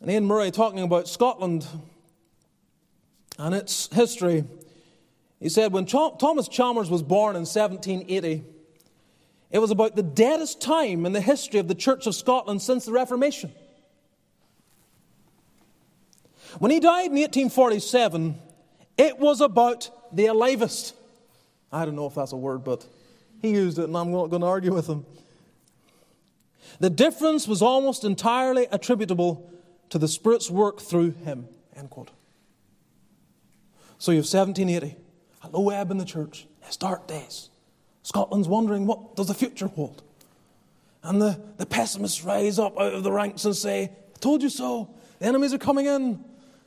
And Iain Murray talking about Scotland and its history. He said when Thomas Chalmers was born in 1780, it was about the deadest time in the history of the Church of Scotland since the Reformation. When he died in 1847, it was about the alivest. I don't know if that's a word, but he used it, and I'm not going to argue with him. The difference was almost entirely attributable to the Spirit's work through him. End quote. So you have 1780, a low ebb in the church, it's dark days. Scotland's wondering what does the future hold? And the, the pessimists rise up out of the ranks and say, I told you so. The enemies are coming in.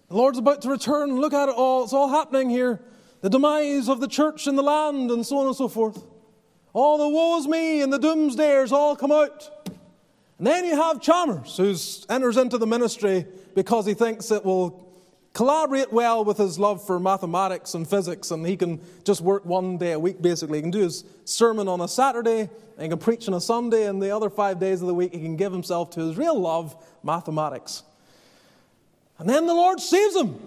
The Lord's about to return. Look at it all. It's all happening here. The demise of the church in the land, and so on and so forth. All the woes me and the doomsdayers all come out. Then you have Chalmers, who enters into the ministry because he thinks it will collaborate well with his love for mathematics and physics, and he can just work one day a week basically. He can do his sermon on a Saturday, and he can preach on a Sunday, and the other five days of the week he can give himself to his real love, mathematics. And then the Lord saves him.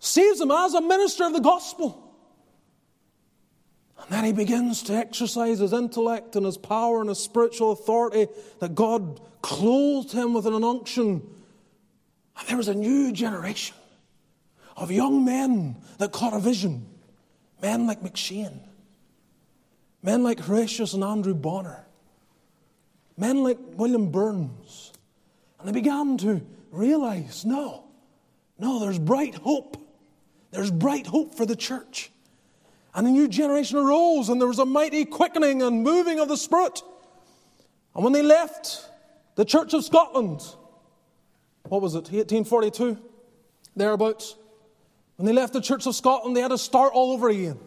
Saves him as a minister of the gospel. And then he begins to exercise his intellect and his power and his spiritual authority that God clothed him with an unction. And there was a new generation of young men that caught a vision. Men like McCheyne, men like Horatius and Andrew Bonar, men like William Burns. And they began to realize no, no, there's bright hope. There's bright hope for the church. And a new generation arose, and there was a mighty quickening and moving of the Spirit. And when they left the Church of Scotland, what was it, 1842, thereabouts, when they left the Church of Scotland, they had to start all over again.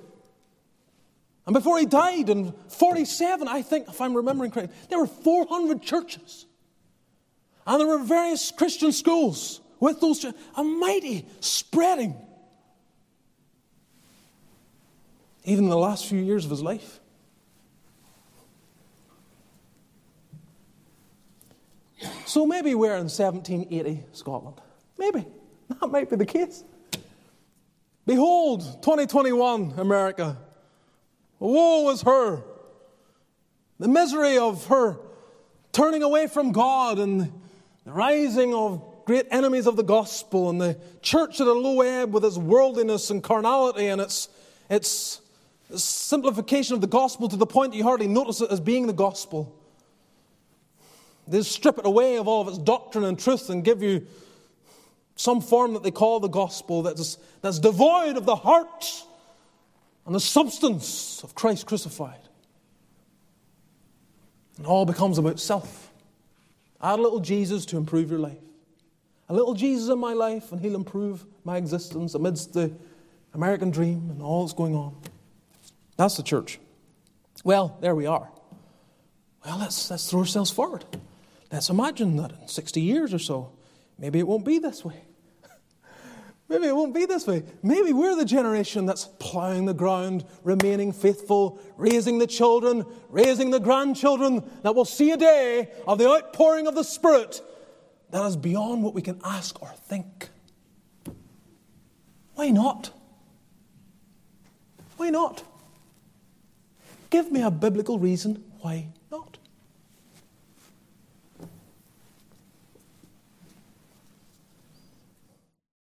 And before he died in 47, I think, if I'm remembering correctly, there were 400 churches. And there were various Christian schools with those, a mighty spreading. Even in the last few years of his life. So maybe we're in 1780 Scotland. Maybe. That might be the case. Behold, 2021 America. Woe is her. The misery of her turning away from God and the rising of great enemies of the gospel and the church at a low ebb with its worldliness and carnality and its, its simplification of the gospel to the point that you hardly notice it as being the gospel. They strip it away of all of its doctrine and truth and give you some form that they call the gospel that's, that's devoid of the heart and the substance of Christ crucified. And all becomes about self. Add a little Jesus to improve your life. A little Jesus in my life, and He'll improve my existence amidst the American dream and all that's going on. That's the church. Well, there we are. Well, let's, let's throw ourselves forward. Let's imagine that in 60 years or so, maybe it won't be this way. Maybe it won't be this way. Maybe we're the generation that's plowing the ground, remaining faithful, raising the children, raising the grandchildren, that will see a day of the outpouring of the Spirit that is beyond what we can ask or think. Why not? Why not? Give me a biblical reason why not.